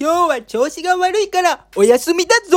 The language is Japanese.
今日は調子が悪いからお休みだぞ